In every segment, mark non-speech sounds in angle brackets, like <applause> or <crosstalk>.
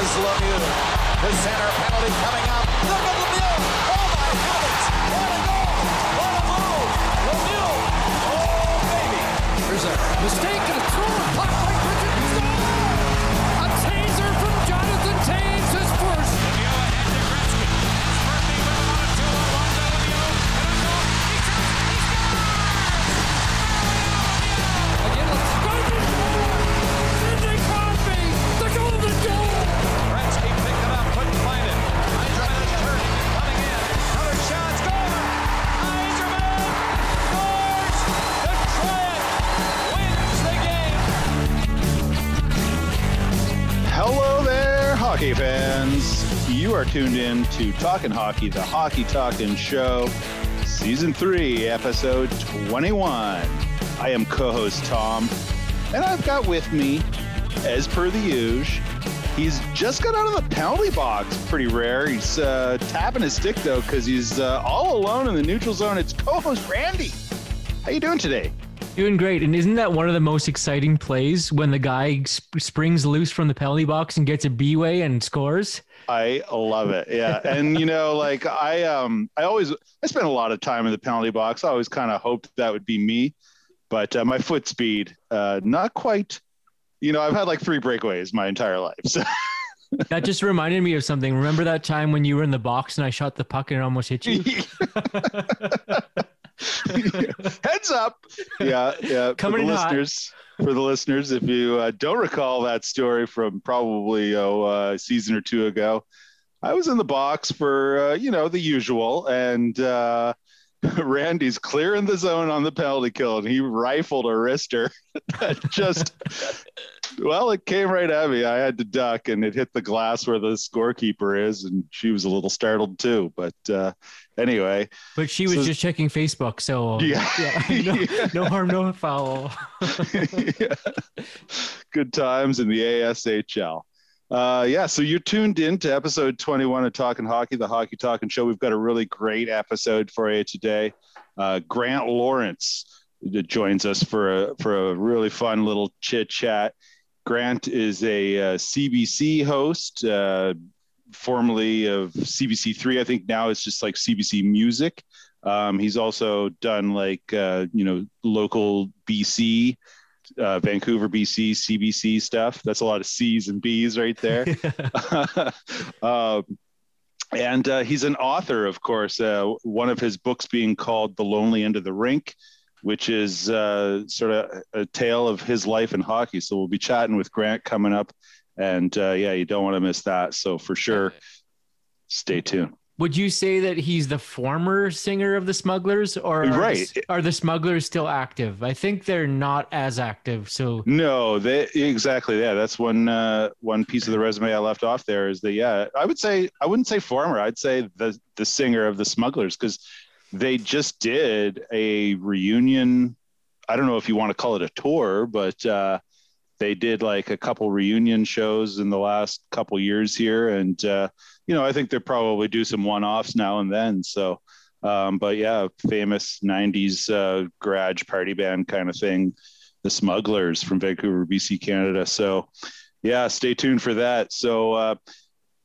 Here's Lemieux. The center penalty coming up. Look at Lemieux. Oh my heavens. What a goal. What a move. Lemieux. Oh baby. There's a mistake and a throw. Hockey fans. You are tuned in to Talking Hockey, the Hockey Talking Show, Season 3, Episode 21. I am co host Tom, and I've got with me, as per the usual, he's just got out of the penalty box. Pretty rare. He's uh, tapping his stick, though, because he's uh, all alone in the neutral zone. It's co host Randy. How you doing today? Doing great. And isn't that one of the most exciting plays when the guy sp- springs loose from the penalty box and gets a B-way and scores? I love it. Yeah. And you know, like I um I always I spent a lot of time in the penalty box. I always kind of hoped that would be me, but uh, my foot speed uh not quite you know, I've had like three breakaways my entire life. So <laughs> That just reminded me of something. Remember that time when you were in the box and I shot the puck and it almost hit you? <laughs> <laughs> <laughs> heads up. Yeah, yeah. Coming for the in hot. listeners, for the listeners, if you uh, don't recall that story from probably oh, uh, a season or two ago, I was in the box for uh, you know the usual, and uh, <laughs> Randy's clearing the zone on the penalty kill, and he rifled a wrister <laughs> that just. Well, it came right at me. I had to duck, and it hit the glass where the scorekeeper is, and she was a little startled too. But uh, anyway, But she was So- just checking Facebook. So Yeah. <laughs> no, no <laughs> <laughs> harm, no foul. Yeah. Good times in the ASHL. Uh, yeah, so you're tuned in to episode 21 of Talking Hockey, the Hockey Talking Show. We've got a really great episode for you today. Uh, Grant Lawrence joins us for a for a really fun little chit chat. Grant is a uh, CBC host, uh, formerly of CBC3. I think now it's just like CBC Music. Um, he's also done like uh, you know local BC, uh, Vancouver, BC, CBC stuff. That's a lot of C's and B's right there. <laughs> <laughs> um, and uh, he's an author, of course. Uh, one of his books being called "The Lonely End of the Rink," which is uh, sort of a tale of his life in hockey. So we'll be chatting with Grant coming up, and uh, yeah, you don't want to miss that. So for sure, stay tuned. Would you say that he's the former singer of the Smugglers, or are, Right. the, are the Smugglers still active? I think they're not as active. So No, they exactly. Yeah, that's one uh, one piece of the resume I left off there is that yeah, I would say I wouldn't say former. I'd say the the singer of the Smugglers because they just did a reunion. I don't know if you want to call it a tour, but uh, they did like a couple reunion shows in the last couple years here, and uh, you know I think they probably do some one offs now and then. So. Um, but yeah, famous '90s uh, garage party band kind of thing the smugglers from Vancouver, BC, Canada. So, yeah, stay tuned for that. So, uh,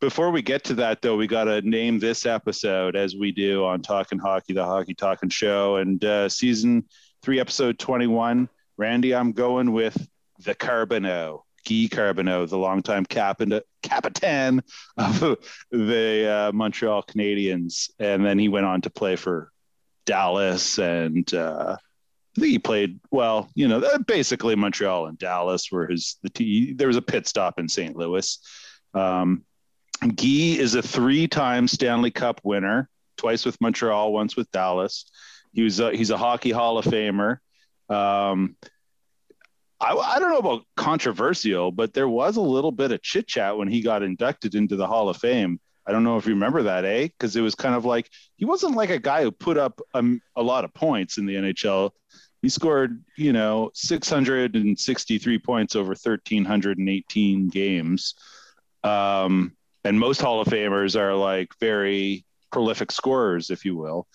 before we get to that, though, we got to name this episode as we do on Talking Hockey, the Hockey Talking Show, and uh, season three, episode 21. Randy, I'm going with the Carbonneau, Guy Carbonneau, the longtime captain, captain of the uh, Montreal Canadiens. And then he went on to play for Dallas and, uh, I think he played well. You know, uh, basically Montreal and Dallas were his. The t- there was a pit stop in St. Louis. Um, Guy is a three-time Stanley Cup winner, twice with Montreal, once with Dallas. He was a, he's a hockey Hall of Famer. Um, I, I don't know about controversial, but there was a little bit of chit chat when he got inducted into the Hall of Fame. I don't know if you remember that, eh? Because it was kind of like he wasn't like a guy who put up um, a lot of points in the NHL. He scored, you know, 663 points over 1,318 games. Um, and most Hall of Famers are like very prolific scorers, if you will.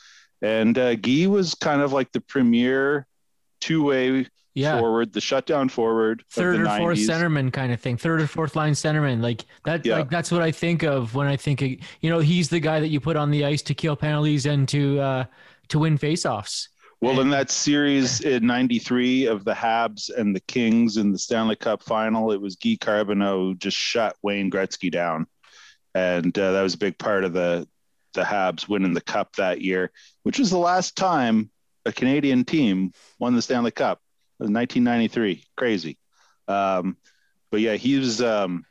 And uh, Guy was kind of like the premier two way Yeah. forward, the shutdown forward, third or fourth centerman kind of thing third or fourth line centerman like that Yeah. like that's what i think of when i think of, you know he's the guy that you put on the ice to kill penalties and to uh to win faceoffs Well, in that series <laughs> in '93 of the Habs and the Kings in the Stanley Cup final, it was Guy Carbonneau who just shut Wayne Gretzky down, and uh, that was a big part of the the Habs winning the cup that year, which was the last time a Canadian team won the Stanley Cup. It was 1993. Crazy, um, but yeah, he was um,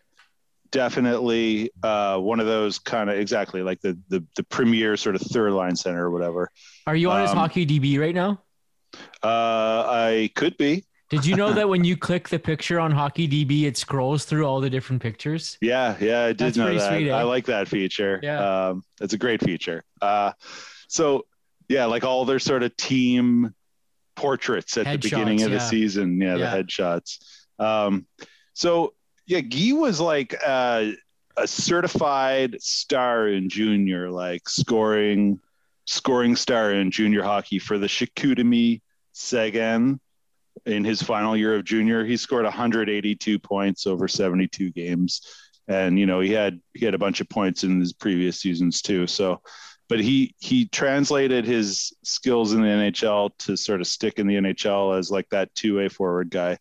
definitely uh, one of those kind of exactly like the, the the premier sort of third line center or whatever. are you on his Um, hockey db right now Uh, I could be. did you know <laughs> that when you click the picture on hockey db it scrolls through all the different pictures Yeah, yeah, I did That's know that. sweet, eh? I like that feature. Yeah. Um, it's a great feature. Uh, so yeah, like all their sort of team portraits at the beginning of the season. Yeah, Yeah. the headshots. Um, so yeah, Guy was like uh, a certified star in junior, like scoring, scoring star in junior hockey for the Chicoutimi Segen. In his final year of junior, he scored 182 points over 72 games, and you know he had he had a bunch of points in his previous seasons too. So, but he he translated his skills in the NHL to sort of stick in the NHL as like that two way forward guy,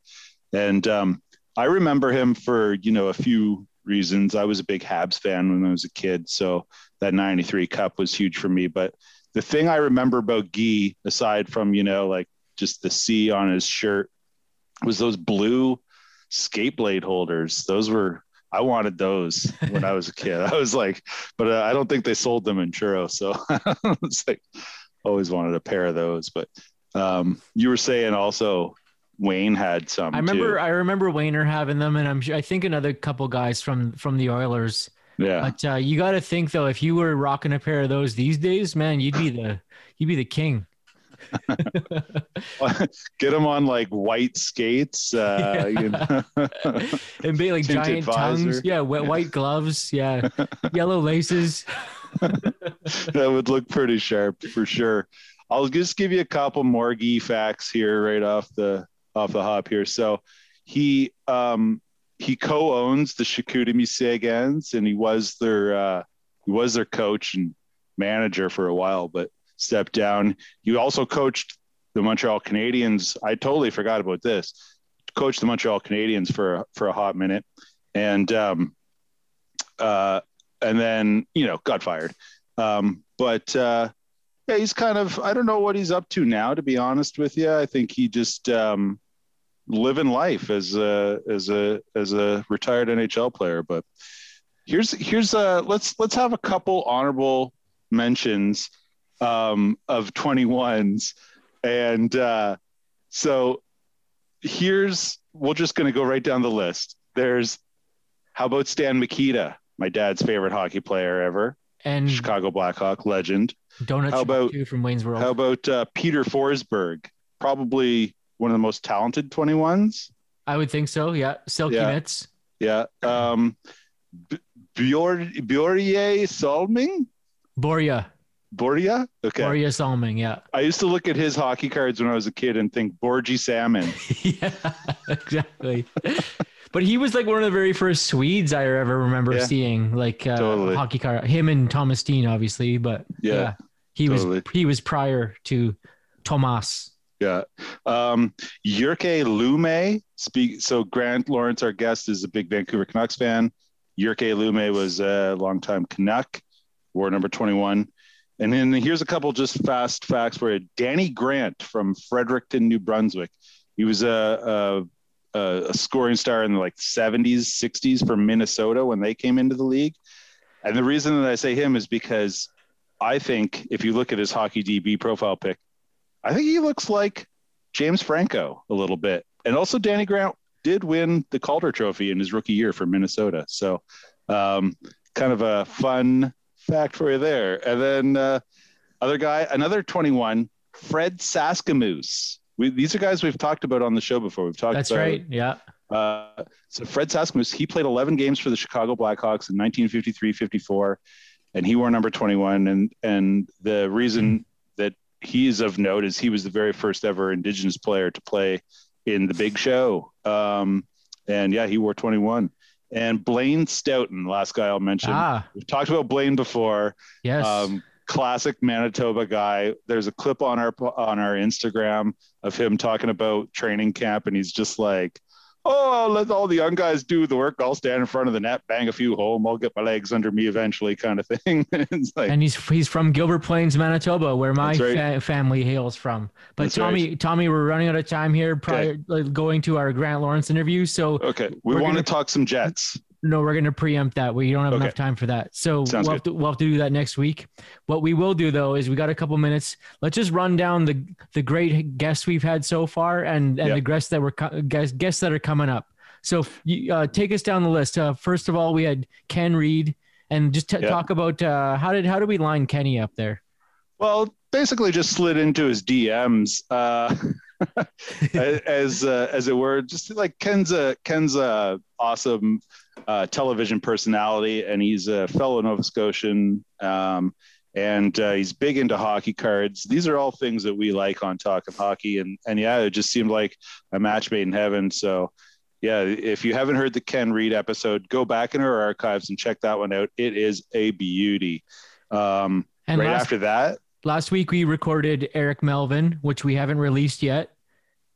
and um, I remember him for you know a few reasons. I was a big Habs fan when I was a kid, so that '93 Cup was huge for me. But the thing I remember about Guy, aside from you know like just the C on his shirt, was those blue skate blade holders. Those were I wanted those when I was a kid. I was like, but uh, I don't think they sold them in Truro, so <laughs> it's like always wanted a pair of those. But um, you were saying also Wayne had some. i remember too. i remember wayner having them and i'm sure i think another couple guys from from the oilers yeah. But uh, you got to think though, if you were rocking a pair of those these days, man, you'd be the you'd be the king. <laughs> Get them on like white skates. Uh, <laughs> you know. <laughs> and be like Tinted giant visor. tongues, yeah, wet white gloves, yeah, yellow laces. that would look pretty sharp for sure. I'll just give you a couple more Gee facts here right off the off the hop here. So he um he co-owns the Chicoutimi Sagans and he was their uh he was their coach and manager for a while, but stepped down. You also coached the Montreal Canadiens. I totally forgot about this. Coached the Montreal Canadiens for for a hot minute, and um, uh, and then you know got fired. Um, but uh, yeah, he's kind of I don't know what he's up to now. To be honest with you, I think he just um, living life as a as a as a retired NHL player. But here's here's a let's let's have a couple honorable mentions um, of 21s, and uh, so here's we're just going to go right down the list. There's how about Stan Mikita, my dad's favorite hockey player ever, And Chicago Blackhawk legend. Donut how about- from Wayne's World. How about uh, Peter Forsberg, probably one of the most talented 21s. I would think so. Yeah, silky Yeah. mitts. Yeah. Um, B- Bjor- Bjorje Salming? Borja, Borja? Okay. Borja Salming. Yeah, I used to look at his hockey cards when I was a kid and think Borgie Salmon. <laughs> yeah, exactly. but he was like one of the very first Swedes I ever remember Yeah. seeing, like uh, Totally. hockey card. Him and Thomas Steen, obviously, but Yeah, yeah, he totally. was he was prior to Tomas. Yeah. Um, Jyrki Lumme speak. So Grant Lawrence, our guest, is a big Vancouver Canucks fan. Jyrki Lumme was a longtime Canuck, wore number 21. And then here's a couple just fast facts for you. Danny Grant from Fredericton, New Brunswick. He was a, a, a, scoring star in the like 70s, 60s for Minnesota when they came into the league. And the reason that I say him is because I think if you look at his hockey DB profile pic, I think he looks like James Franco a little bit. And also, Danny Grant did win the Calder Trophy in his rookie year for Minnesota. So, um, kind of a fun fact for you there. And then, uh, other guy, another 21, Fred Sasakamoose. We, these are guys we've talked about on the show before. We've talked That's about right. Yeah. uh, so Fred Sasakamoose, he played 11 games for the Chicago Blackhawks in 1953, 54, and he wore number 21. And and the reason that he is of note is he was the very first ever Indigenous player to play in the Big Show. Um, and yeah, he wore 21. And Blaine Stoughton, last guy I'll mention. Ah, We've talked about Blaine before. yes. Um, classic Manitoba guy. There's a clip on our on our Instagram of him talking about training camp, and he's just like, "Oh, I'll let all the young guys do the work. I'll stand in front of the net, bang a few home. I'll get my legs under me eventually," kind of thing. <laughs> it's like, and he's he's from Gilbert Plains, Manitoba, where my right. fa- family hails from. But That's Tommy, Tommy, we're running out of time here prior like, going to our Grant Lawrence interview. So okay, we want gonna- to talk some Jets. No, we're going to preempt that. We don't have Okay. enough time for that. So Sounds we'll have, to, we'll have to do that next week. What we will do though is we got a couple minutes. Let's just run down the the great guests we've had so far and and Yep. the guests that were co- guests guests that are coming up. So you, uh, take us down the list. Uh, first of all, we had Ken Reid, and just t- Yep. talk about uh, how did how did we line Kenny up there? Well, basically just slid into his DMs, uh, <laughs> <laughs> as uh, as it were. Just like Ken's a Ken's a awesome uh, television personality, and he's a fellow Nova Scotian, um, and uh, he's big into hockey cards. These are all things that we like on Talking Hockey, and and yeah, it just seemed like a match made in heaven. So. Yeah, if you haven't heard the Ken Reid episode, go back in our archives and check that one out. It is a beauty. Um, And right last, after that, last week we recorded Eric Melvin, which we haven't released yet.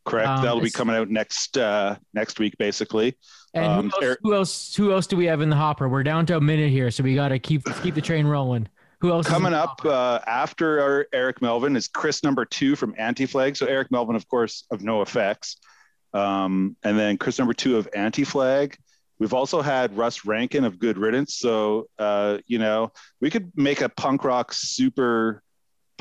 Correct. Um, That'll be coming out next uh, next week, basically. And Um, who, else, Eric- who else? Who else do we have in the hopper? We're down to a minute here, so we got to keep keep the train rolling. Who else? Coming up uh, after our Eric Melvin is Chris number two from Anti Flag. So Eric Melvin, of course, of NOFX, um, and then Chris number two of Anti Flag. We've also had Russ Rankin of Good Riddance. So uh, you know, we could make a punk rock super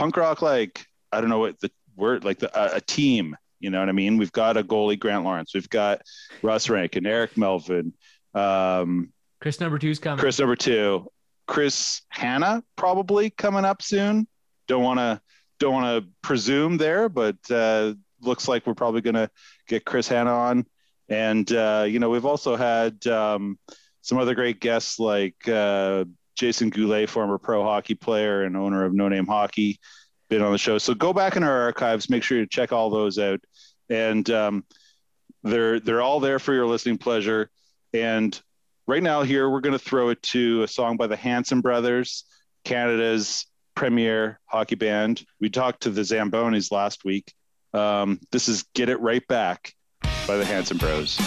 punk rock like I don't know what the word like the, a, a team. You know what I mean? We've got a goalie, Grant Lawrence. We've got Russ Rankin, Eric Melvin. Um, Chris number two's coming. Chris number two, Chris Hanna probably coming up soon. Don't want to don't want to presume there, but uh, looks like we're probably going to get Chris Hanna on. And uh, you know, we've also had um, some other great guests like uh, Jason Goulet, former pro hockey player and owner of No Name Hockey, been on the show. So go back in our archives, make sure you check all those out, and um, they're they're all there for your listening pleasure. And right now here we're going to throw it to a song by the Hanson Brothers, Canada's premier hockey band. We talked to the Zambonis last week. Um, this is "Get It Right Back" by the Hanson Bros.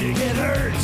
to get hurt.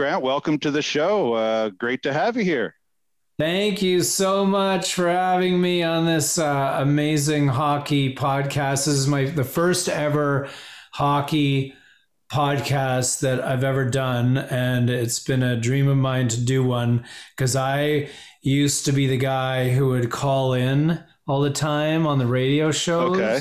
Grant, welcome to the show. Uh, great to have you here. Thank you so much for having me on this uh, amazing hockey podcast. This is my the first ever hockey podcast that I've ever done, and it's been a dream of mine to do one because I used to be the guy who would call in all the time on the radio shows. Okay.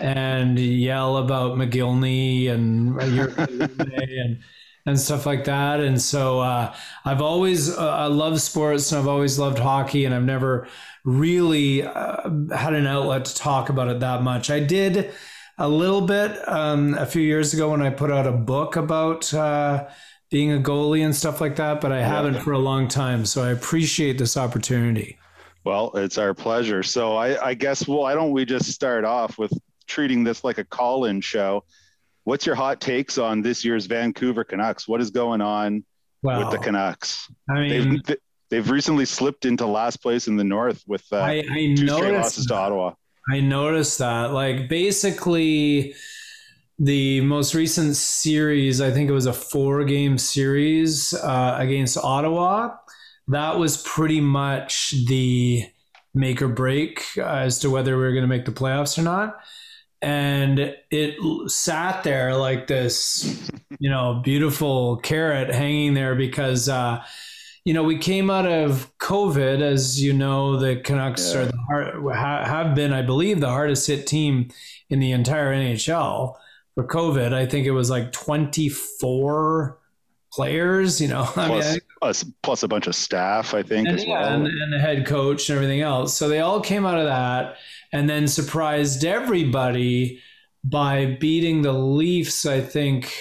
And yell about McGillney and <laughs> and and stuff like that. And so uh, I've always uh, I love sports and I've always loved hockey, and I've never really uh, had an outlet to talk about it that much. I did a little bit um, a few years ago when I put out a book about uh, being a goalie and stuff like that, but I haven't for a long time. So I appreciate this opportunity. Well, it's our pleasure. So I, I guess well, why don't we just start off with treating this like a call-in show? What's your hot takes on this year's Vancouver Canucks? What is going on Wow. with the Canucks? I mean, They've they've recently slipped into last place in the North with uh, I, I two straight losses to Ottawa. I noticed that. Like basically the most recent series, I think it was a four game series uh, against Ottawa. That was pretty much the make or break as to whether we were going to make the playoffs or not. And it sat there like this, you know, beautiful carrot hanging there because, uh, you know, we came out of COVID, as you know, the Canucks Yeah. are the hard, ha- have been, I believe, the hardest hit team in the entire NHL for COVID. I think it was like 24 players, you know, <laughs> I mean, Plus, I- plus, plus a bunch of staff, I think, and, as yeah, well. and, and the head coach and everything else. So they all came out of that and then surprised everybody by beating the Leafs, I think,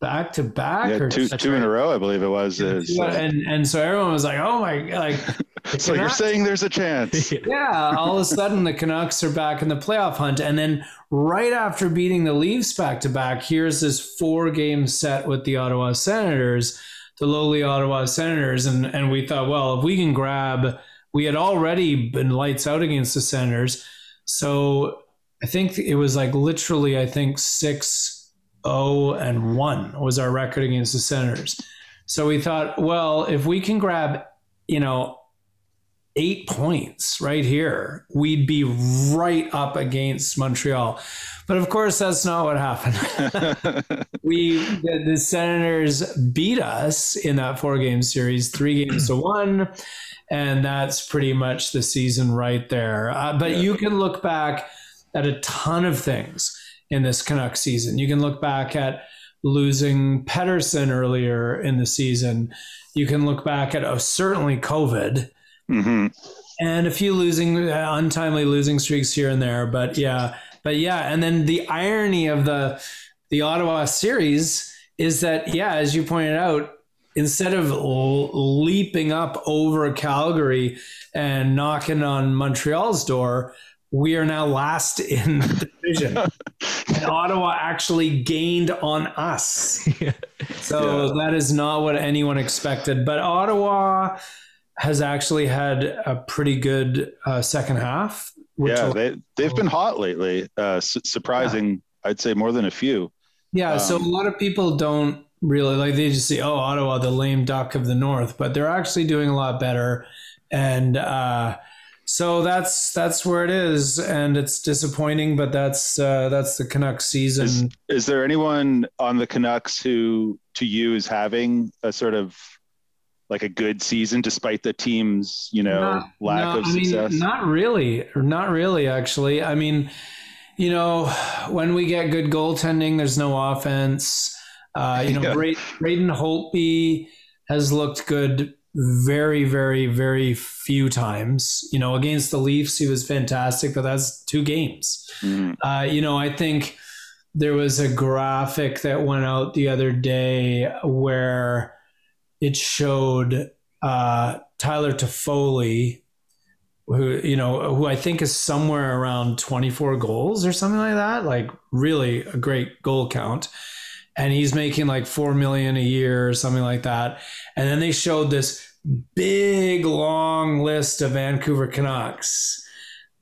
back to back yeah, or two two in a row, I believe it was. Is, uh, and and so everyone was like, "Oh my!" Like, <laughs> so you're saying there's a chance? <laughs> yeah, all of a sudden the Canucks are back in the playoff hunt. And then right after beating the Leafs back to back, here's this four game set with the Ottawa Senators, the lowly Ottawa Senators. And, and we thought, well, if we can grab, we had already been lights out against the Senators. So I think it was like literally, I think 6 0 and 1 was our record against the Senators. So we thought, well, if we can grab, you know, eight points right here, we'd be right up against Montreal. But of course, that's not what happened. <laughs> we the, the Senators beat us in that four game series, three games to one, and that's pretty much the season right there. Uh, but you can look back at a ton of things in this Canuck season. You can look back at losing Pettersson earlier in the season. You can look back at oh, certainly COVID hmm and a few losing uh, untimely losing streaks here and there but yeah but yeah and then the irony of the the ottawa series is that yeah as you pointed out instead of l- leaping up over calgary and knocking on montreal's door we are now last in the division. <laughs> And ottawa actually gained on us. <laughs> So that is not what anyone expected but ottawa has actually had a pretty good uh, second half. Which Yeah, they they've been hot lately. Uh, su- surprising, I'd say more than a few. yeah. so a um, lot of people don't really like. They just say, "Oh, Ottawa, the lame duck of the North," but they're actually doing a lot better, and uh, so that's that's where it is, and it's disappointing, but that's uh, that's the Canucks season. Is, is there anyone on the Canucks who, to you, is having a sort of like a good season despite the team's, you know, Not- lack no, of I mean, success? not really, not really. Actually, I mean, you know, when we get good goaltending, there's no offense. Uh, you know, <laughs> Yeah. Bra- Braden Holtby has looked good very, very, very few times. You know, against the Leafs, he was fantastic, but that's two games. Mhm. Uh, you know, I think there was a graphic that went out the other day where it showed uh, Tyler Toffoli, who you know, who I think is somewhere around 24 goals or something like that. Like really a great goal count, and he's making like four million a year or something like that. And then they showed this big long list of Vancouver Canucks,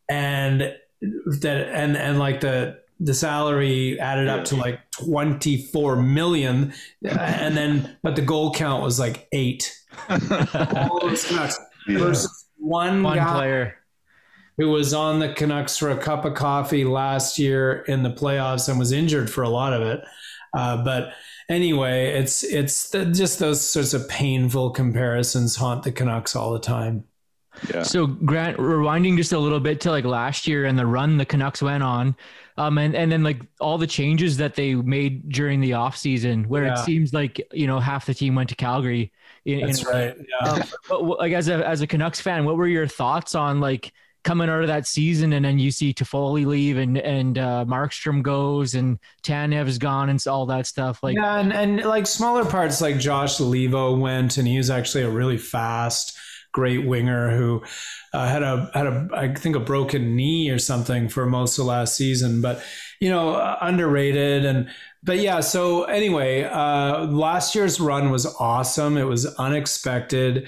and that and and like the the salary added up to like 24 million uh, and then but the goal count was like eight all Yeah. versus one One guy player. who was on the Canucks for a cup of coffee last year in the playoffs and was injured for a lot of it. Uh, but anyway, it's it's the, just those sorts of painful comparisons haunt the Canucks all the time. Yeah. So Grant, rewinding just a little bit to like last year and the run the Canucks went on, um, and and then like all the changes that they made during the off season, where Yeah. it seems like you know half the team went to Calgary. In, That's in- right. Yeah. Um, but like as a as a Canucks fan, what were your thoughts on like coming out of that season and then you see Toffoli leave and and uh, Markstrom goes and Tanev's gone and all that stuff like yeah, and, and like smaller parts like Josh Leivo went, and he was actually a really fast, great winger who uh, had a had a I think a broken knee or something for most of last season, but you know uh, underrated and. But yeah, so anyway, uh, last year's run was awesome. It was unexpected.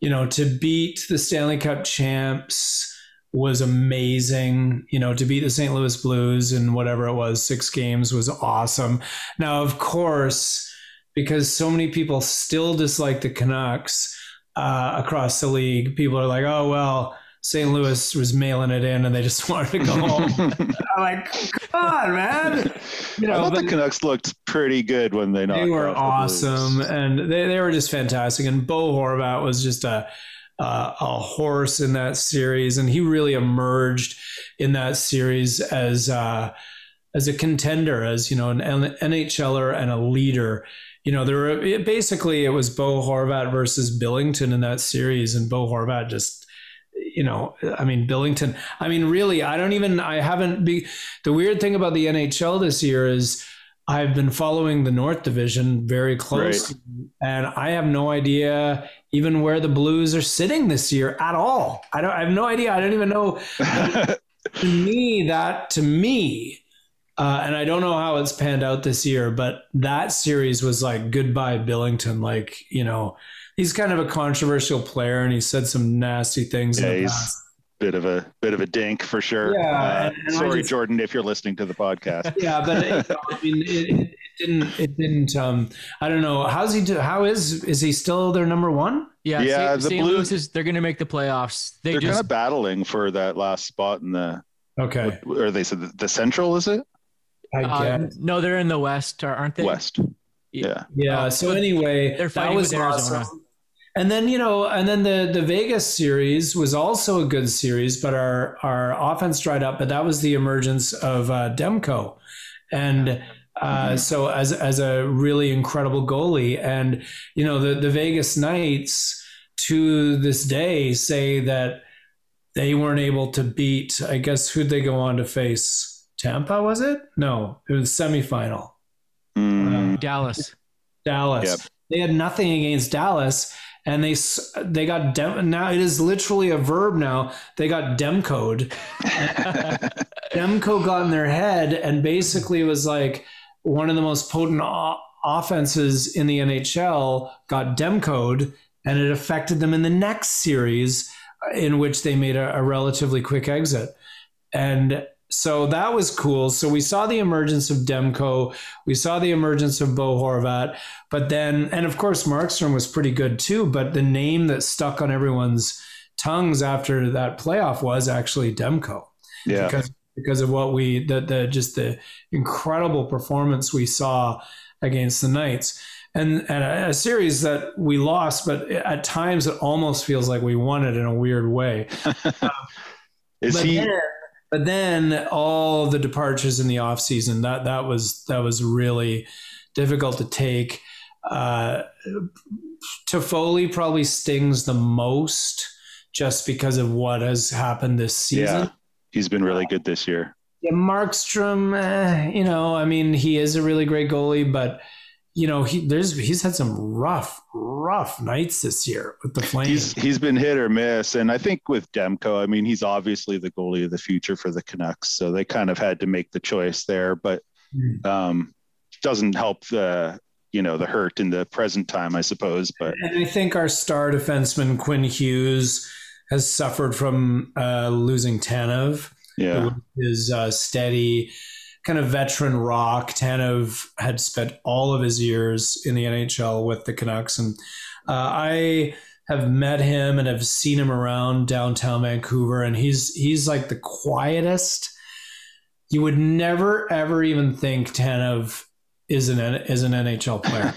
You know, to beat the Stanley Cup champs was amazing. You know, to beat the St. Louis Blues in whatever it was, six games was awesome. Now, of course, because so many people still dislike the Canucks uh, across the league, people are like, oh, well, St. Louis was mailing it in and they just <laughs> wanted to go home. <laughs> I'm like, come on, man. You I thought but the Canucks looked pretty good when they knocked they were off the awesome and they, they were just fantastic. And Bo Horvat was just a, uh, a horse in that series. And he really emerged in that series as, uh, as a contender, as you know, an NHLer and a leader. You know, there were it, basically it was Bo Horvat versus Binnington in that series, and Bo Horvat just, you know, I mean Binnington. I mean, really, I don't even. I haven't be. The weird thing about the NHL this year is I've been following the North Division very closely, and I have no idea even where the Blues are sitting this year at all. I don't. I have no idea. I don't even know. <laughs> to me, that to me, uh, and I don't know how it's panned out this year, but that series was like goodbye Binnington. Like you know, he's kind of a controversial player, and he said some nasty things Yeah, in the he's past. bit of a bit of a dink for sure. Yeah, Uh, and- and sorry, just- Jordan, if you're listening to the podcast. <laughs> Yeah, but it, I mean, it, it, it didn't. It didn't. Um, I don't know. How's he? Do, how is is he still their number one? yeah Yeah, St. the St. Blues- Louis is they're gonna make the playoffs they They're just kind of battling for that last spot in the, Okay, or they said the, the Central, is it? I uh, guess. no they're in the West aren't they West. Yeah. Yeah. So anyway, They're that fighting was with Arizona. awesome. And then you know, and then the the Vegas series was also a good series, but our our offense dried up. But that was the emergence of uh, Demko, and uh, Mhm. so as as a really incredible goalie, and you know the the Vegas Knights to this day say that they weren't able to beat. I guess who'd they go on to face? Tampa was it? No, it was semifinal. Mm, Dallas Dallas. Yep. They had nothing against Dallas, and they they got dem- now it is literally a verb now. They got demcode. <laughs> Demko got in their head, and basically was like one of the most potent o- offenses in the NHL got demcode, and it affected them in the next series, in which they made a, a relatively quick exit. And so that was cool. So we saw the emergence of Demko, we saw the emergence of Bo Horvat, but then, and of course, Markstrom was pretty good too. But the name that stuck on everyone's tongues after that playoff was actually Demko yeah. because because of what we the, the just the incredible performance we saw against the Knights. And, and a, a series that we lost, but at times it almost feels like we won it in a weird way. <laughs> Is he? then, but then all the departures in the off season that that was that was really difficult to take. Uh, Toffoli probably stings the most just because of what has happened this season. Yeah. He's been really good this year. Yeah, Markstrom, eh, you know, I mean, he is a really great goalie, but you know, he there's he's had some rough, rough nights this year with the Flames. He's he's been hit or miss, and I think with Demko, I mean, he's obviously the goalie of the future for the Canucks, so they kind of had to make the choice there, but Hmm. um, doesn't help the you know the hurt in the present time, I suppose. But and I think our star defenseman Quinn Hughes has suffered from uh, losing Tanev, yeah, who is uh, steady kind of veteran rock. Tanev had spent all of his years in the NHL with the Canucks, and uh, I have met him and have seen him around downtown Vancouver, and he's he's like the quietest. You would never ever even think Tanev is an is an NHL player.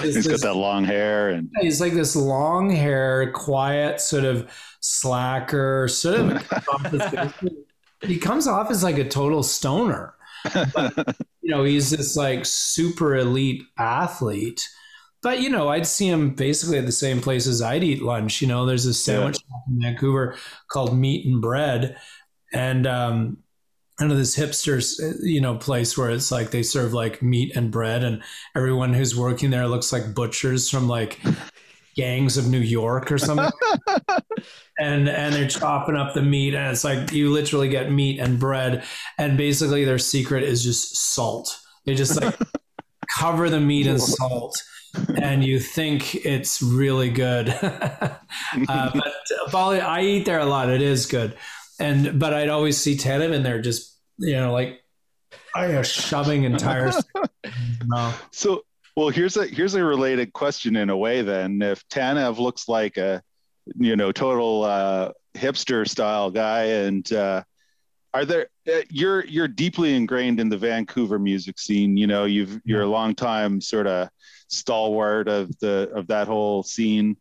<laughs> He's got that long hair and He's like this long hair, quiet, sort of slacker, sort of. <laughs> he comes off as like a total stoner. But, you know, he's this like super elite athlete. But you know, I'd see him basically at the same places I'd eat lunch. You know, there's a sandwich shop in Vancouver called Meat and Bread, and um, kind of this hipsters, you know, place where it's like they serve like meat and bread, and everyone who's working there looks like butchers from like gangs of New York or something. <laughs> and and they're chopping up the meat, and it's like you literally get meat and bread, and basically their secret is just salt. They just like <laughs> cover the meat in salt. And you think it's really good, <laughs> uh, but Bali, I eat there a lot. It is good, and but I'd always see Tanev in there, just you know, like I am shoving entire. no. So, well, here's a here's a related question in a way. Then, if Tanev looks like a, you know, total uh, hipster style guy, and uh, are there uh, you're you're deeply ingrained in the Vancouver music scene. You know, you've you're a long time sort of stalwart of the of that whole scene.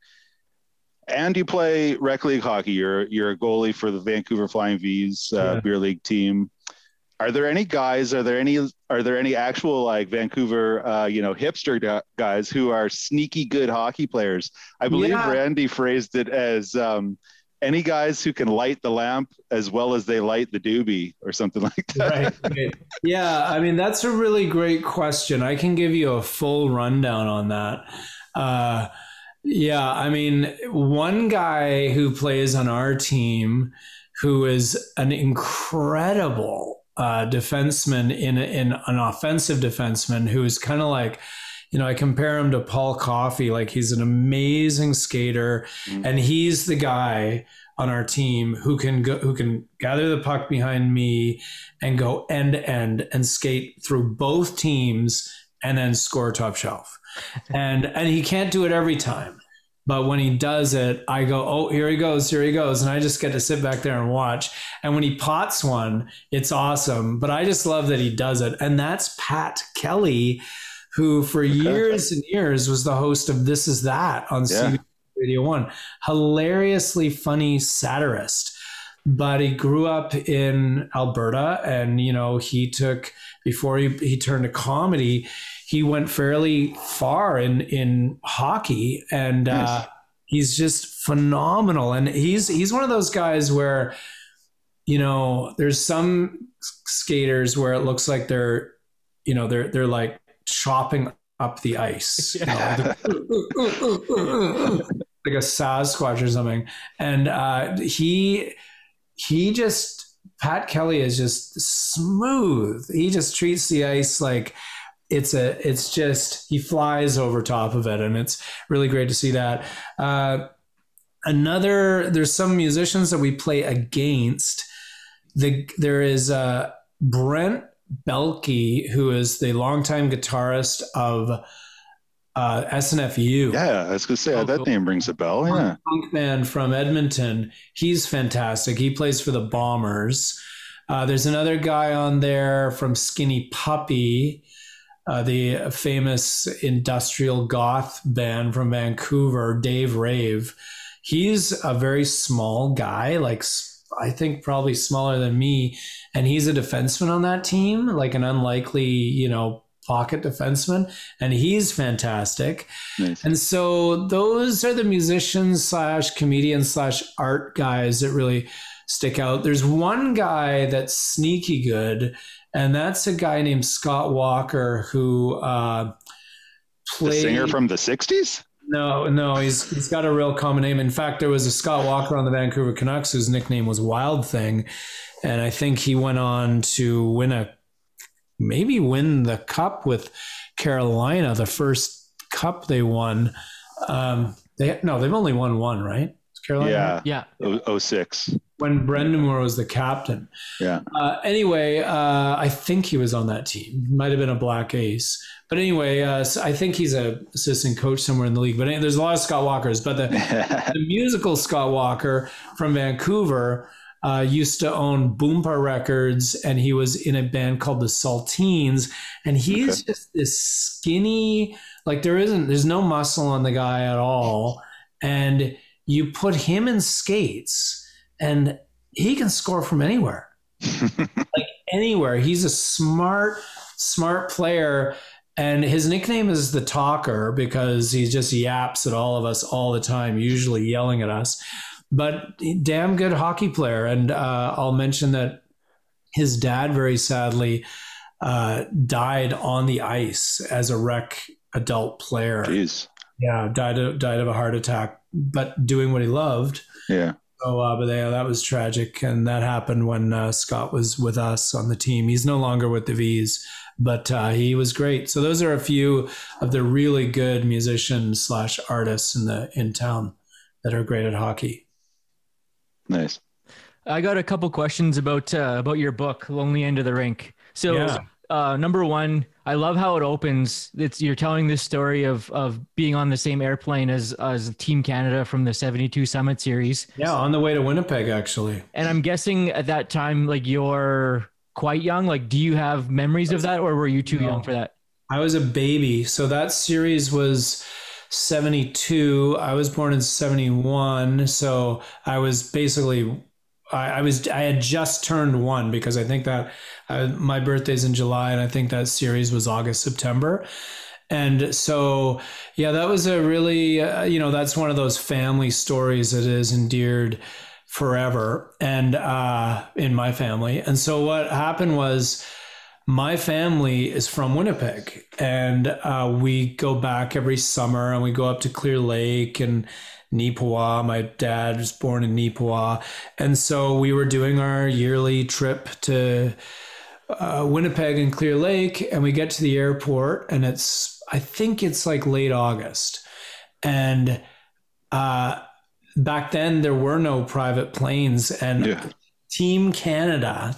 And you play rec league hockey. You're you're a goalie for the Vancouver Flying V's uh, Yeah. beer league team are there any guys are there any are there any actual like vancouver uh, you know hipster guys who are sneaky good hockey players i believe Yeah. randy phrased it as um, any guys who can light the lamp as well as they light the doobie or something <laughs> like that right, right. Yeah, I mean that's a really great question. I can give you a full rundown on that. Uh, yeah, I mean one guy who plays on our team who is an incredible uh, defenseman in in an offensive defenseman who is kind of like. You know, I compare him to Paul Coffey. Like he's an amazing skater, Mm. and he's the guy on our team who can go, who can gather the puck behind me and go end to end and skate through both teams and then score top shelf. <laughs> and and he can't do it every time. But when he does it, I go, oh, here he goes, here he goes. And I just get to sit back there and watch. And when he pots one, it's awesome. But I just love that he does it. And that's Pat Kelly, who for years and years was the host of This Is That on Yeah. CBC Radio One. Hilariously funny satirist. But he grew up in Alberta and, you know, he took, before he, he turned to comedy, he went fairly far in, in hockey and uh, he's just phenomenal. And he's, he's one of those guys where, you know, there's some skaters where it looks like they're, you know, they're, they're like chopping up the ice. you know, like <laughs> a Sasquatch or something. And uh, he he just Pat Kelly is just smooth. He just treats the ice like it's a it's just he flies over top of it, and it's really great to see that. Uh, another there's some musicians that we play against. The there is uh, Brent Belke, who is the longtime guitarist of uh, SNFU yeah i was gonna say Oh, that cool. name rings a bell yeah punk man from Edmonton. He's fantastic. He plays for the Bombers. Uh, there's another guy on there from Skinny Puppy, uh, the famous industrial goth band from Vancouver, Dave Rave. He's a very small guy, like I think probably smaller than me, and he's a defenseman on that team, like an unlikely, you know, pocket defenseman, and he's fantastic. nice. And so those are the musicians slash comedians slash art guys that really stick out. There's one guy that's sneaky good, and that's a guy named Scott Walker who uh, the played. singer from the 60s no, no, he's he's got a real common name. In fact, there was a Scott Walker on the Vancouver Canucks whose nickname was Wild Thing, and I think he went on to win a maybe win the cup with Carolina, the first cup they won. Um, they no, they've only won one, right? Carolina. Yeah, Yeah. oh, 06. When Brind'Amour was the captain. Yeah. Uh, anyway, uh, I think he was on that team. Might have been a black ace, but anyway, uh, so I think he's a assistant coach somewhere in the league. But anyway, there's a lot of Scott Walkers. But the, <laughs> the musical Scott Walker from Vancouver uh, used to own Boompa Records, and he was in a band called the Saltines. And he's Okay. just this skinny, like there isn't, there's no muscle on the guy at all. And you put him in skates, and he can score from anywhere <laughs> like anywhere. He's a smart, smart player. And his nickname is the talker because he just yaps at all of us all the time, usually yelling at us. But damn good hockey player. And uh, I'll mention that his dad, very sadly, uh, died on the ice as a rec adult player. Jeez. Yeah, died of, died of a heart attack, but doing what he loved. Yeah. So, uh, but yeah, that was tragic, and that happened when uh, Scott was with us on the team. He's no longer with the V's, but uh, he was great. So those are a few of the really good musicians slash artists in the in town that are great at hockey. Nice. I got a couple questions about uh, about your book, Lonely End of the Rink. So, Yeah. Uh, number one, I love how it opens. It's you're telling this story of of being on the same airplane as as Team Canada from the '72 Summit Series, Yeah, on the way to Winnipeg, actually. and I'm guessing at that time, like you're quite young. Like, do you have memories of that, or were you too No. young for that? I was a baby, so that series was 72. I was born in 71, so I was basically I, I was I had just turned one because I think that uh, my birthday's in July, and I think that series was August September. And so, yeah, that was a really, uh, you know, that's one of those family stories that is endeared forever and uh, in my family. And so, what happened was my family is from Winnipeg, and uh, we go back every summer, and we go up to Clear Lake and Neepawa. My dad was born in Neepawa, and so we were doing our yearly trip to uh, Winnipeg and Clear Lake, and we get to the airport, and it's I think it's like late August, and uh, back then there were no private planes, and Yeah. Team Canada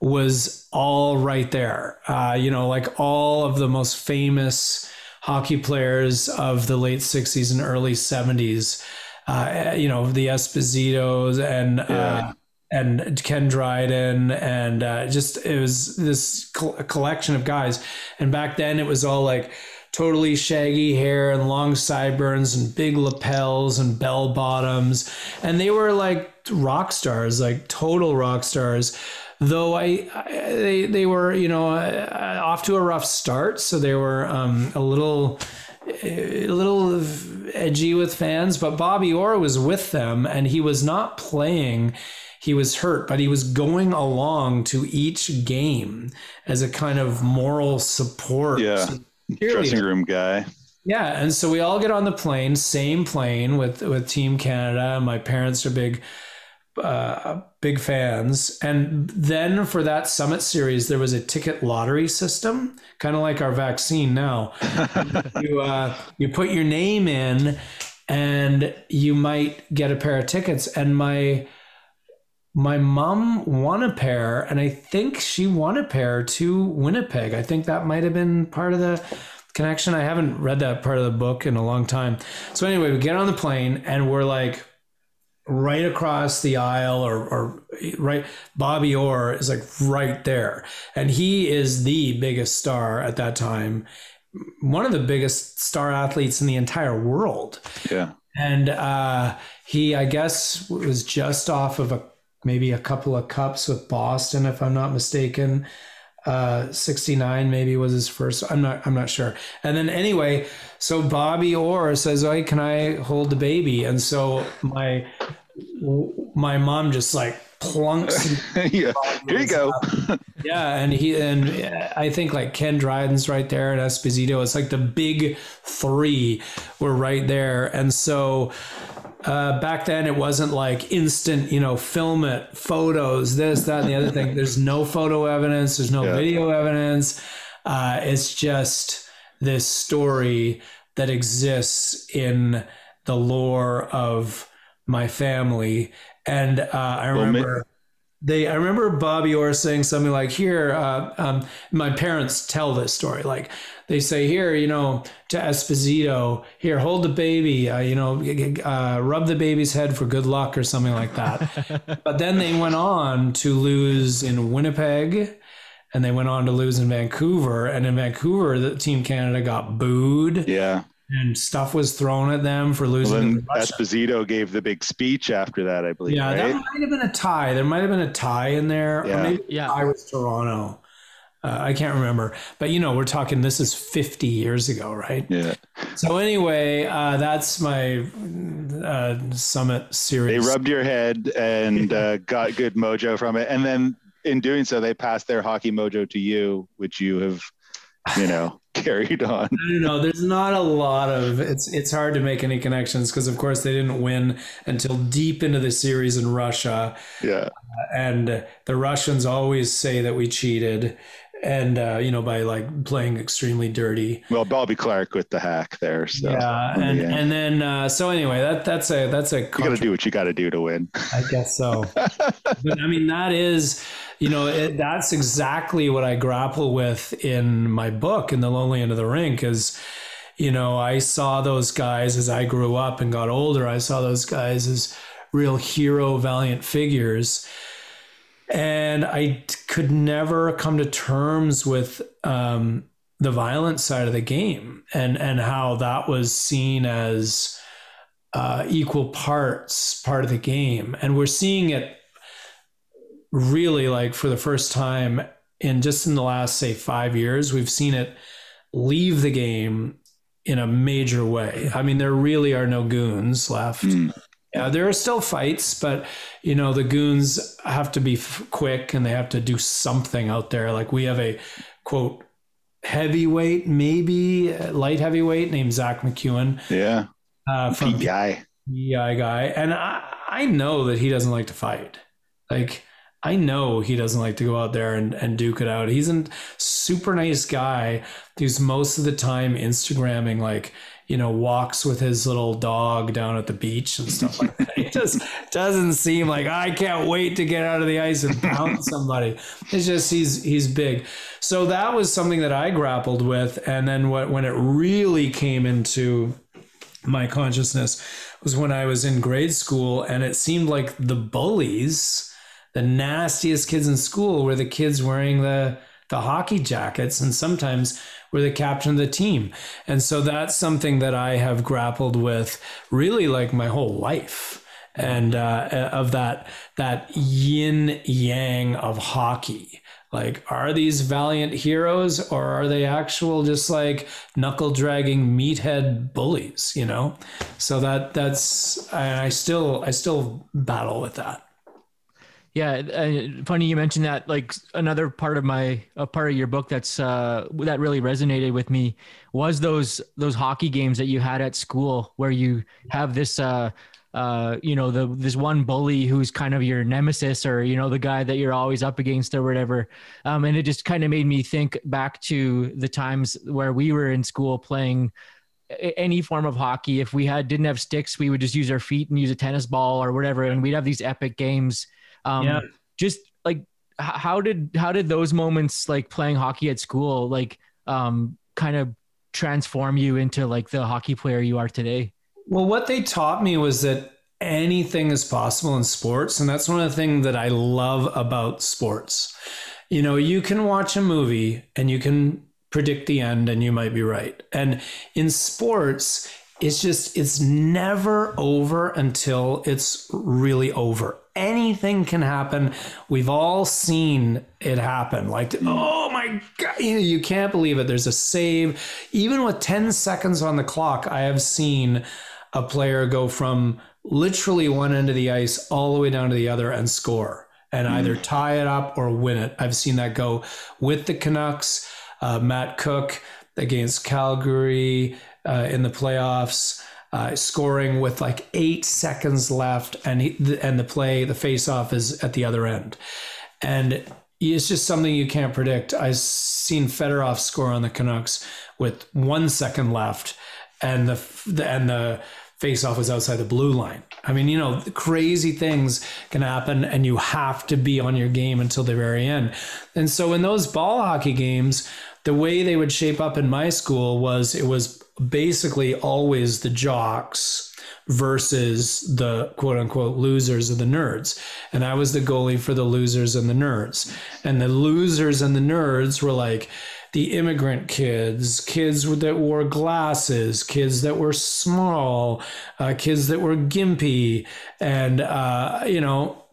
was all right there. Uh, you know, like all of the most famous hockey players of the late 60s and early 70s. Uh, you know, the Espositos and Yeah. uh, and Ken Dryden and uh, just it was this col- collection of guys. And back then it was all like totally shaggy hair and long sideburns and big lapels and bell bottoms, and they were like rock stars, like total rock stars. Though I, I they they were you know uh, off to a rough start, so they were um, a little a little edgy with fans, but Bobby Orr was with them and he was not playing. He was hurt, but he was going along to each game as a kind of moral support. Yeah. Dressing room guy. Yeah, and so we all get on the plane, same plane with with Team Canada. My parents are big, uh, big fans. And then for that summit series, there was a ticket lottery system, kind of like our vaccine now. <laughs> you uh, you put your name in, and you might get a pair of tickets. And my my mom won a pair, and I think she won a pair to Winnipeg. I think that might have been part of the connection. I haven't read that part of the book in a long time. So anyway, we get on the plane and we're like right across the aisle or, or right Bobby Orr is like right there. And he is the biggest star at that time. One of the biggest star athletes in the entire world Yeah. and uh, he i guess was just off of a maybe a couple of cups with boston if i'm not mistaken uh 69 maybe was his first i'm not i'm not sure and then anyway so bobby orr says hey can i hold the baby and so my my mom just like plunks <laughs> yeah. Here you go. yeah, and he and I think like Ken Dryden's right there and Esposito. It's like the big three were right there, and so uh, back then it wasn't like instant, you know, film it, photos, this, that, and the other thing. <laughs> There's no photo evidence. There's no Yeah. video evidence. Uh, it's just this story that exists in the lore of my family, and uh, I remember they. I remember Bobby Orr saying something like, "Here, uh, um, my parents tell this story. Like they say, here, you know, to Esposito, here, hold the baby, uh, you know, uh, rub the baby's head for good luck or something like that." <laughs> but then they went on to lose in Winnipeg. And they went on to lose in Vancouver. And in Vancouver, the Team Canada got booed Yeah. And stuff was thrown at them for Well, losing. then. Esposito gave the big speech after that, I believe. Yeah, right? that might have been a tie. There might have been a tie in there, Yeah. or maybe Yeah. I was Toronto. Uh, I can't remember, but you know, we're talking. This is 50 years ago, right? yeah. So anyway, uh, that's my uh, summit series. They rubbed your head and <laughs> uh, got good mojo from it, and then in doing so, they passed their hockey mojo to you, which you have, you know, carried on. I don't know. There's not a lot of it's. It's hard to make any connections because, of course, they didn't win until deep into the series in Russia. Yeah. and the Russians always say that we cheated, and uh, you know by like playing extremely dirty. Well, Bobby Clark with the hack there. So yeah, in the and and then uh, so anyway, that that's a that's a you got to do what you got to do to win. I guess so. <laughs> but I mean, that is, you know, it, that's exactly what I grapple with in my book, in the lonely end of the rink, is. You know, I saw those guys as I grew up and got older. I saw those guys as real hero, valiant figures. And I could never come to terms with um, the violent side of the game and, and how that was seen as uh, equal parts part of the game. And we're seeing it really like for the first time in just in the last, say, five years, we've seen it leave the game in a major way. I mean, there really are no goons left. Mm. Yeah, there are still fights, but you know the goons have to be f- quick and they have to do something out there. Like we have a quote heavyweight, maybe light heavyweight named Zack MacEwen Yeah. uh, from. PEI guy, and I I know that he doesn't like to fight. Like I know he doesn't like to go out there and, and duke it out. He's a super nice guy who's most of the time Instagramming like, you know, walks with his little dog down at the beach and stuff like that. <laughs> It just doesn't seem like I can't wait to get out of the ice and pound somebody. It's just he's he's big. So that was something that I grappled with. And then what when it really came into my consciousness was when I was in grade school and it seemed like the bullies the nastiest kids in school were the kids wearing the the hockey jackets and sometimes were the captain of the team. And so that's something that I have grappled with really like my whole life. And uh, of that that yin yang of hockey. Like, are these valiant heroes or are they actual just like knuckle dragging meathead bullies? You know, so that that's I, I still I still battle with that. Yeah, uh, funny you mentioned that. Like another part of my a part of your book that's uh, that really resonated with me was those those hockey games that you had at school where you have this uh, uh, you know the this one bully who's kind of your nemesis or you know the guy that you're always up against or whatever. Um, and it just kind of made me think back to the times where we were in school playing any form of hockey. If we had didn't have sticks, we would just use our feet and use a tennis ball or whatever, and we'd have these epic games. Um, Yeah. Just like h- how did how did those moments like playing hockey at school like um kind of transform you into like the hockey player you are today? Well, what they taught me was that anything is possible in sports. And that's one of the things that I love about sports. You know, you can watch a movie and you can predict the end and you might be right. And in sports, it's just, it's never over until it's really over. Anything can happen. We've all seen it happen. Like, oh my God, you, know, you can't believe it. There's a save. Even with 10 seconds on the clock, I have seen a player go from literally one end of the ice all the way down to the other and score and either tie it up or win it. I've seen that go with the Canucks, uh, Matt Cooke against Calgary uh, in the playoffs. Uh, scoring with like eight seconds left, and he, the, and the play, the face-off is at the other end, and it's just something you can't predict. I've seen Fedorov score on the Canucks with one second left, and the, the and the faceoff was outside the blue line. I mean, you know, crazy things can happen, and you have to be on your game until the very end. And so, in those ball hockey games, the way they would shape up in my school was it was basically always the jocks versus the quote unquote losers or the nerds. And I was the goalie for the losers and the nerds. And the losers and the nerds were like the immigrant kids, kids that wore glasses, kids that were small, uh, kids that were gimpy. And, uh, you know,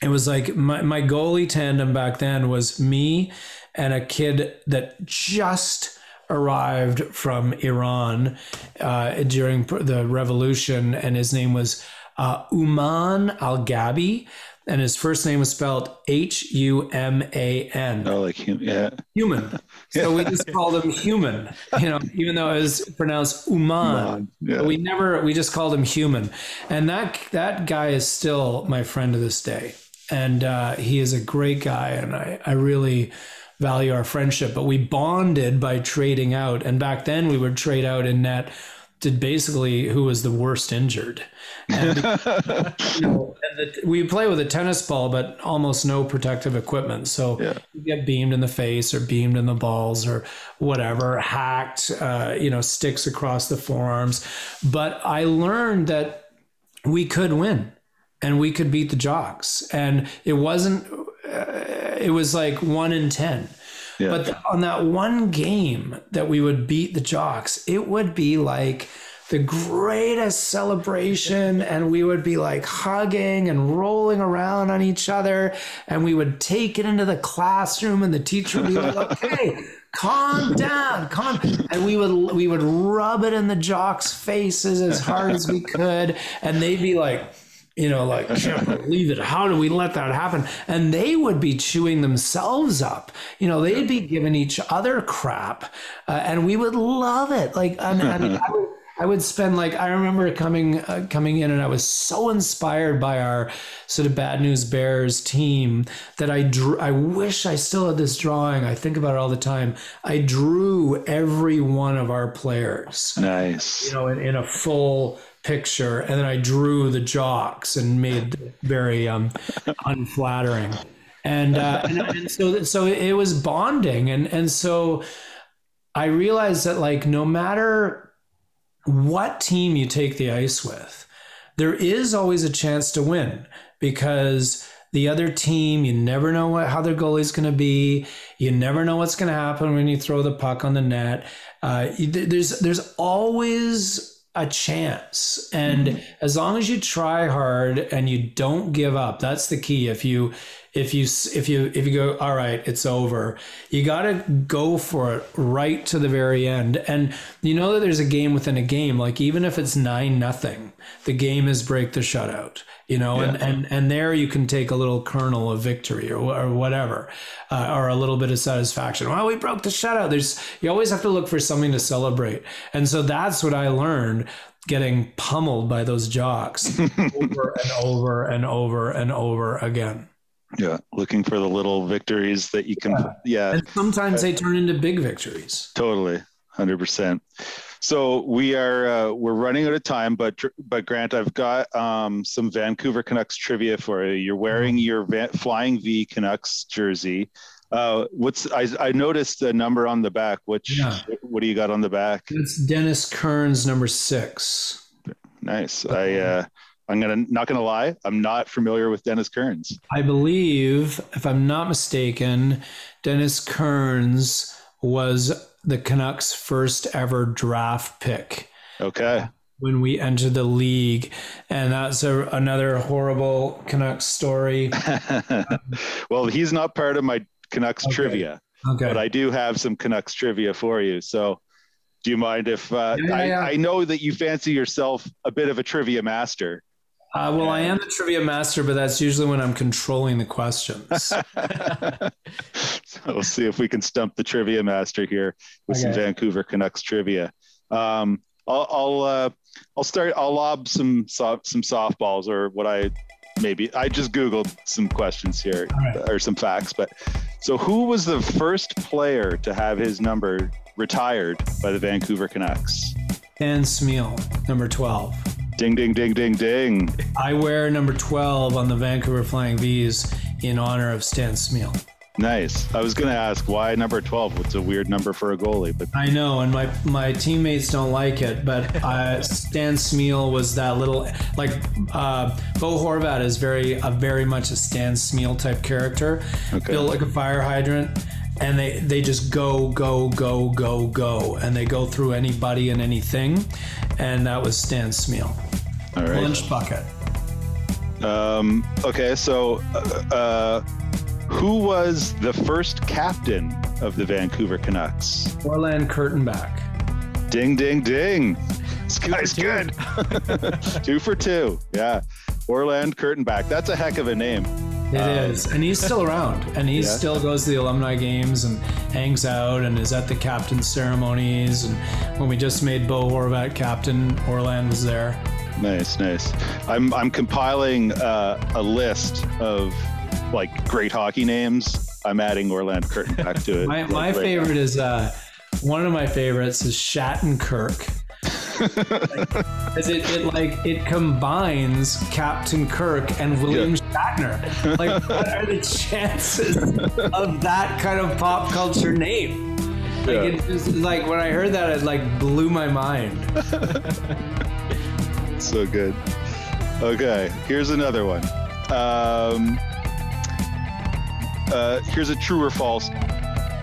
it was like my, my goalie tandem back then was me and a kid that just arrived from Iran uh, during the revolution, and his name was uh, Uman Al Gabi, and his first name was spelled H U M A N. Oh, like hum- yeah. Human. So we just <laughs> called him human, you know, even though it was pronounced Uman. Yeah. We never, we just called him human. And that, that guy is still my friend to this day. And uh, he is a great guy. And I, I really value our friendship. But we bonded by trading out. And back then we would trade out in net to basically who was the worst injured. And, <laughs> you know, and the, we play with a tennis ball, but almost no protective equipment. So Yeah. you get beamed in the face or beamed in the balls or whatever, hacked, uh, you know, sticks across the forearms. But I learned that we could win and we could beat the jocks. And it wasn't, uh, it was like one in 10. Yeah. But th- on that one game that we would beat the jocks, it would be like the greatest celebration. And we would be like hugging and rolling around on each other. And we would take it into the classroom, and the teacher would be like, <laughs> hey, calm down, calm. And we would we would rub it in the jocks' faces as hard as we could. And they'd be like, you know, like, I can't believe it. How do we let that happen? And they would be chewing themselves up. You know, they'd be giving each other crap, uh, and we would love it. Like, I mean, I, mean, I would. I would spend like I remember coming uh, coming in and I was so inspired by our sort of bad news bears team that I drew I wish I still had this drawing I think about it all the time I drew every one of our players Nice. you know, in, in a full picture, and then I drew the jocks and made very um, <laughs> unflattering, and, uh, and and so so it was bonding, and and so I realized that like no matter what team you take the ice with, there is always a chance to win because the other team, you never know what, how their goalie's going to be. You never know what's going to happen when you throw the puck on the net. Uh, there's there's always a chance, and mm-hmm. as long as you try hard and you don't give up, that's the key. If you if you if you if you go all right it's over you got to go for it right to the very end. And you know that there's a game within a game. Like even if it's nine nothing the game is break the shutout you know and, and and there you can take a little kernel of victory or, or whatever uh, or a little bit of satisfaction well we broke the shutout there's you always have to look for something to celebrate and so that's what i learned getting pummeled by those jocks <laughs> over and over and over and over again Yeah. Looking for the little victories that you can. Yeah. And sometimes they turn into big victories. Totally, hundred percent. So we are uh, we're running out of time, but but Grant, I've got um, some Vancouver Canucks trivia for you. You're wearing your Van- Flying V Canucks jersey. Uh, what's I, I noticed a number on the back. Which Yeah. what do you got on the back? It's Dennis Kearns, number six. Nice. I uh, I'm gonna not gonna lie. I'm not familiar with Dennis Kearns. I believe, if I'm not mistaken, Dennis Kearns was the Canucks' first ever draft pick Okay. when we entered the league. And that's a, another horrible Canucks story. <laughs> well, he's not part of my Canucks Okay. trivia. Okay. but I do have some Canucks trivia for you. So, do you mind if uh, Yeah, yeah, yeah. I, I know that you fancy yourself a bit of a trivia master? Uh, well, I am the trivia master, but that's usually when I'm controlling the questions. <laughs> so we'll see if we can stump the trivia master here with some Vancouver Canucks trivia. Um, I'll I'll, uh, I'll start. I'll lob some soft, some softballs or what I maybe I just googled some questions here right. or some facts. But so, who was the first player to have his number retired by the Vancouver Canucks? Stan Smyl, number 12. Ding, ding, ding, ding, ding. I wear number 12 on the Vancouver Flying V's in honor of Stan Smyl. Nice. I was going to ask why number 12? What's a weird number for a goalie? But I know, and my my teammates don't like it, but uh, Stan Smyl was that little like uh, Bo Horvat is very a very much a Stan Smyl type character, Okay. built like a fire hydrant, and they they just go go go go go, and they go through anybody and anything, and that was Stan Smyl. all right. Lunch bucket. Um, okay, so uh, uh, who was the first captain of the Vancouver Canucks? Orland Kurtenbach. Ding, ding, ding. This guy's good. <laughs> two for two. Yeah. Orland Kurtenbach. That's a heck of a name. It is, and he's still around, and he Yeah. still goes to the alumni games and hangs out, and is at the captain ceremonies. And when we just made Bo Horvat captain, Orland was there. Nice, nice. I'm I'm compiling uh, a list of like great hockey names. I'm adding Orland Kurtenbach to it. <laughs> My, like, my right now. favorite is uh, one of my favorites is Shattenkirk. <laughs> Because <laughs> it, it like it combines Captain Kirk and William Shatner. Like, <laughs> what are the chances of that kind of pop culture name? Like, Yeah. it just, like when I heard that, it like blew my mind. <laughs> so good. Okay, here's another one. Um, uh, here's a true or false.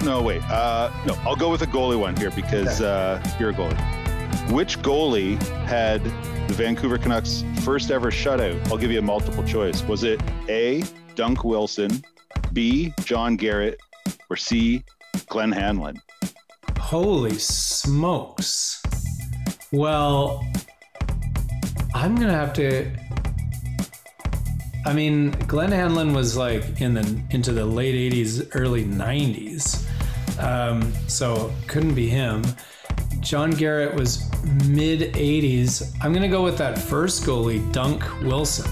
No, wait. Uh, no, I'll go with a goalie one here because uh, you're a goalie. Which goalie had the Vancouver Canucks' first ever shutout? I'll give you a multiple choice. Was it A. Dunc Wilson, B. John Garrett, or C. Glenn Hanlon? Holy smokes. Well, I'm gonna have to. I mean, Glenn Hanlon was like in the into the late '80s, early '90s, um, so couldn't be him. John Garrett was mid '80s. I'm gonna go with that first goalie, Dunc Wilson.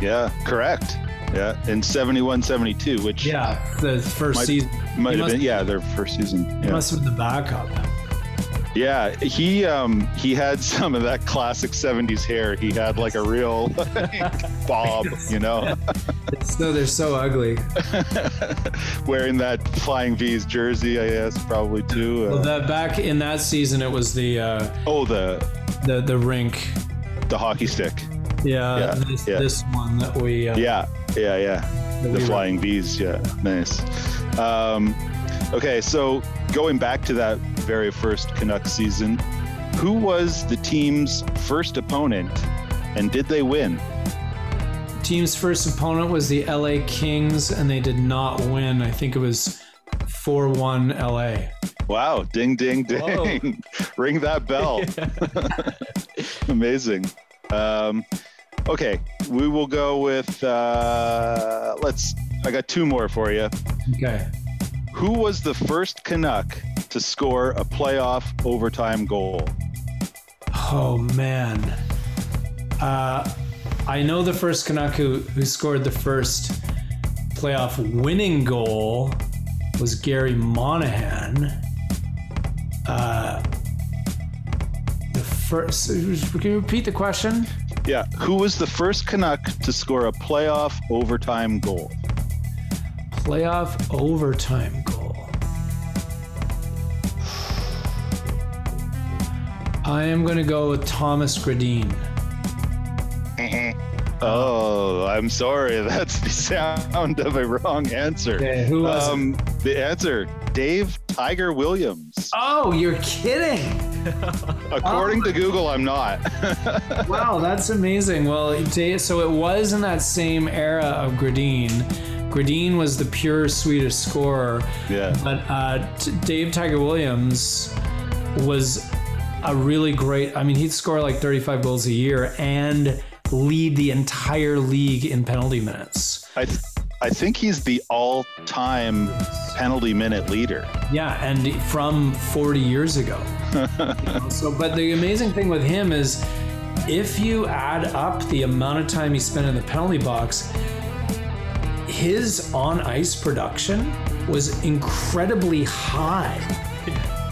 Yeah, correct. Yeah, in 71 72, which Yeah, the first Might- season. might have been, yeah, their first season. Yeah. must have been the backup. Yeah, he um he had <laughs> some of that classic '70s hair. He had like a real like, <laughs> bob, you know, So they're so ugly. <laughs> wearing that Flying V's jersey. I guess probably too. Well, Uh, that back in that season, it was the uh, oh, the the the rink. the hockey stick. Yeah, Yeah, this, yeah. this one that we. Uh, Yeah, yeah, yeah. The we were- Flying V's. Yeah, nice. Um, okay, so going back to that very first Canucks season, who was the team's first opponent, and did they win? Team's first opponent was the LA Kings, and they did not win. I think it was four one LA. Wow, ding, ding, ding. <laughs> Ring that bell. <laughs> <laughs> Amazing. Um, okay, we will go with, uh, let's, I got two more for you. Okay. Who was the first Canuck to score a playoff overtime goal? Oh man. Uh, I know the first Canuck who, who scored the first playoff winning goal was Garry Monahan. Uh, the first. Can you repeat the question? Yeah, who was the first Canuck to score a playoff overtime goal? Playoff overtime goal. I am going to go with Thomas Gradin. <laughs> Oh, I'm sorry. <laughs> That's the sound of a wrong answer. Okay, who was um, the answer, Dave Tiger Williams. Oh, you're kidding! <laughs> According to Google, I'm not. Wow, that's amazing. Well, so it was in that same era of Gradin. Gradin was the pure Swedish scorer, yeah. but uh, t- Dave Tiger Williams was a really great. I mean, he'd score like 35 goals a year and lead the entire league in penalty minutes. I, th- I think he's the all-time penalty minute leader. Yeah, and from 40 years ago. You <laughs> know, so, but the amazing thing with him is, if you add up the amount of time he spent in the penalty box, his on ice production was incredibly high.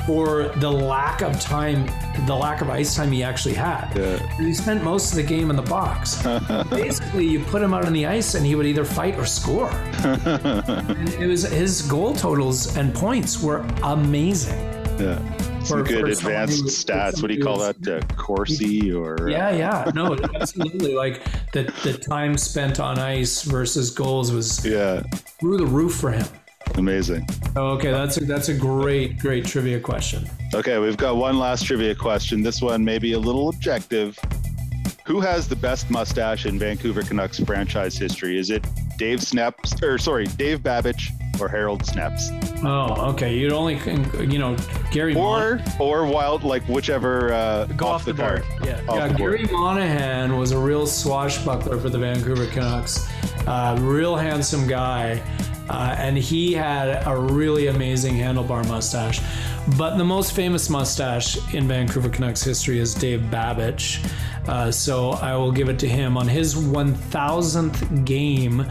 For the lack of time, the lack of ice time he actually had. Yeah. He spent most of the game in the box. <laughs> Basically, you put him out on the ice and he would either fight or score. <laughs> and it was his goal totals and points were amazing. Yeah. Some For- good advanced who- stats. What do you call somebody that? Uh, Corsi or Yeah, yeah, no, <laughs> absolutely. Like the the time spent on ice versus goals was yeah, through the roof for him. Amazing. Okay, that's a, that's a great great trivia question. Okay, we've got one last trivia question. This one may be a little objective. Who has the best mustache in Vancouver Canucks franchise history? Is it Dave Snepsts or sorry, Dave Babych or Harold Snepsts? Oh, okay. You'd only you know Gary Mon- Or or wild like whichever uh, Go off, the, board. Yeah. Off yeah, the board. Garry Monahan was a real swashbuckler for the Vancouver Canucks. Uh, real handsome guy. Uh, and he had a really amazing handlebar mustache. But the most famous mustache in Vancouver Canucks history is Dave Babych. Uh, so I will give it to him. On his 1000th game,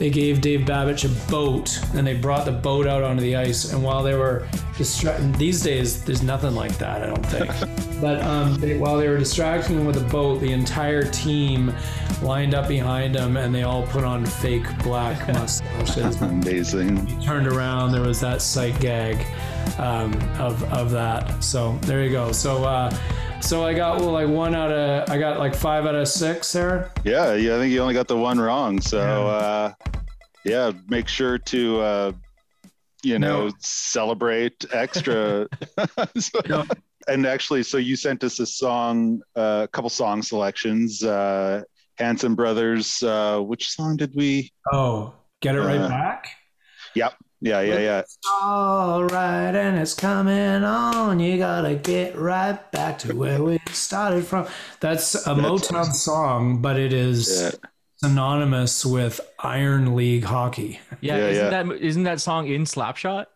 they gave Dave Babych a boat and they brought the boat out onto the ice. And while they were distracting, these days, there's nothing like that, I don't think. <laughs> but um, they, while they were distracting him with a boat, the entire team lined up behind him and they all put on fake black <laughs> mustaches. That's amazing. He turned around, there was that sight gag um, of, of that. So there you go. So, uh, so I got well, like one out of, I got like five out of six there. Yeah, yeah, I think you only got the one wrong. So uh yeah, make sure to uh you know, No. celebrate extra. <laughs> <laughs> So- And actually, so you sent us a song, uh, a couple song selections. Uh Hanson Brothers, uh which song did we Oh, get it right Uh, back. Yep. Yeah, yeah, yeah. All right, and it's coming on. You gotta get right back to where we started from. That's a Motown song, but it is Yeah. Synonymous with Iron League hockey. Yeah, Yeah, isn't yeah. that isn't that song in Slapshot?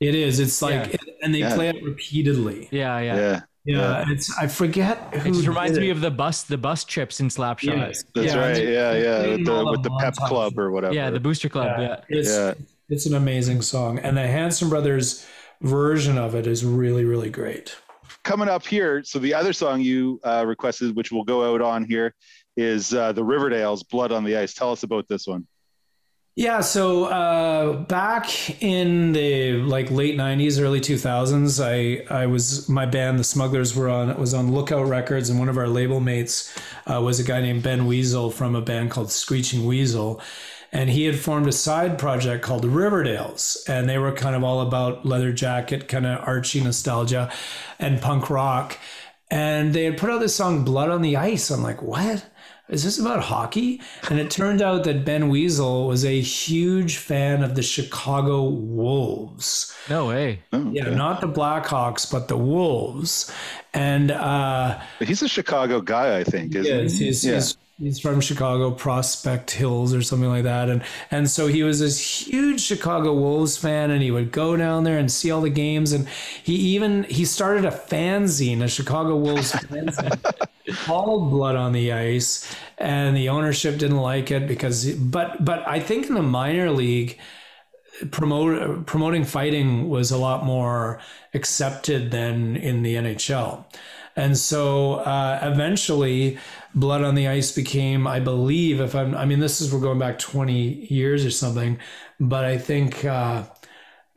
It is. It's like, and they Yeah. play it repeatedly. Yeah, yeah. Yeah. Yeah, it's. I forget. Who It just reminds did me of the bus the bus trips in Slapshot. Yes. That's Yeah, right. they- Yeah, yeah. With the with the pep club or whatever. Yeah, the Booster Club. Yeah. It's, Yeah. it's an amazing song, and the Hanson Brothers version of it is really, really great. coming up here, so the other song you uh, requested, which will go out on here, is uh, the Riverdales' "Blood on the Ice." Tell us about this one. Yeah, so uh, back in the like late '90s, early 2000s, I I was my band, the Smugglers, were on was on Lookout Records, and one of our label mates uh, was a guy named Ben Weasel from a band called Screeching Weasel, and he had formed a side project called the Riverdales, and they were kind of all about leather jacket, kind of Archie nostalgia, and punk rock, and they had put out this song "Blood on the Ice." I'm like, what? Is this about hockey? And it turned out that Ben Weasel was a huge fan of the Chicago Wolves. No way. Oh, Yeah, not the Blackhawks, but the Wolves. And uh, He's a Chicago guy, I think. Isn't Yes, he? he's, yeah. he's he's from Chicago, Prospect Hills or something like that, and and so he was this huge Chicago Wolves fan, and he would go down there and see all the games, and he even he started a fanzine, a Chicago Wolves <laughs> fanzine called Blood on the Ice, and the ownership didn't like it because, but but I think in the minor league promote promoting fighting was a lot more accepted than in the NHL. And so uh, eventually, Blood on the Ice became, I believe, if I'm, I mean, this is, we're going back 20 years or something, but I think uh,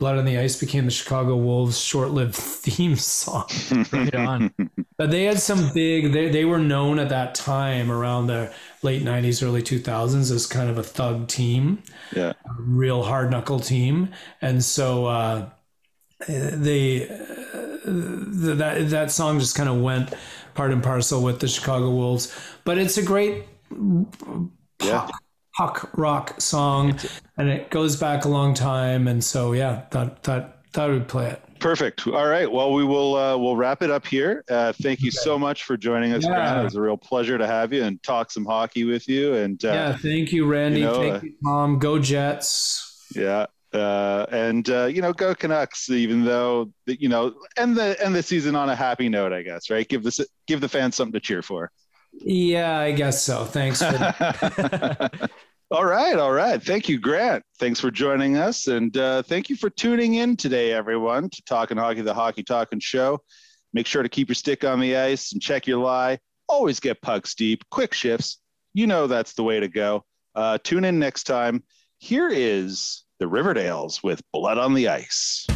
Blood on the Ice became the Chicago Wolves short lived <laughs> theme song. Right on. <laughs> But they had some big, they, they were known at that time around the late 90s, early 2000s as kind of a thug team yeah. real hard knuckle team, and so uh, they uh, that that song just kind of went part and parcel with the Chicago Wolves. But it's a great Yeah. Puck rock song, and it goes back a long time. And so yeah, that that that would play it. Perfect. All right. Well, we will uh, we'll wrap it up here. Uh, thank you so much for joining us, Yeah. Grant. It was a real pleasure to have you and talk some hockey with you. And uh, yeah, thank you, Randy. you know, thank uh, you, Tom. Go Jets. Yeah. Uh, and uh, you know, go Canucks. Even though the, you know, end the end the season on a happy note, I guess. Right? Give the give the fans something to cheer for. Yeah, I guess so. Thanks for <laughs> All right, all right. Thank you, Grant. Thanks for joining us, and uh, thank you for tuning in today, everyone, to Talking Hockey, the Hockey Talking Show. Make sure to keep your stick on the ice and check your lie. Always get pucks deep, quick shifts. You know that's the way to go. Uh, tune in next time. Here is the Riverdales with Blood on the Ice.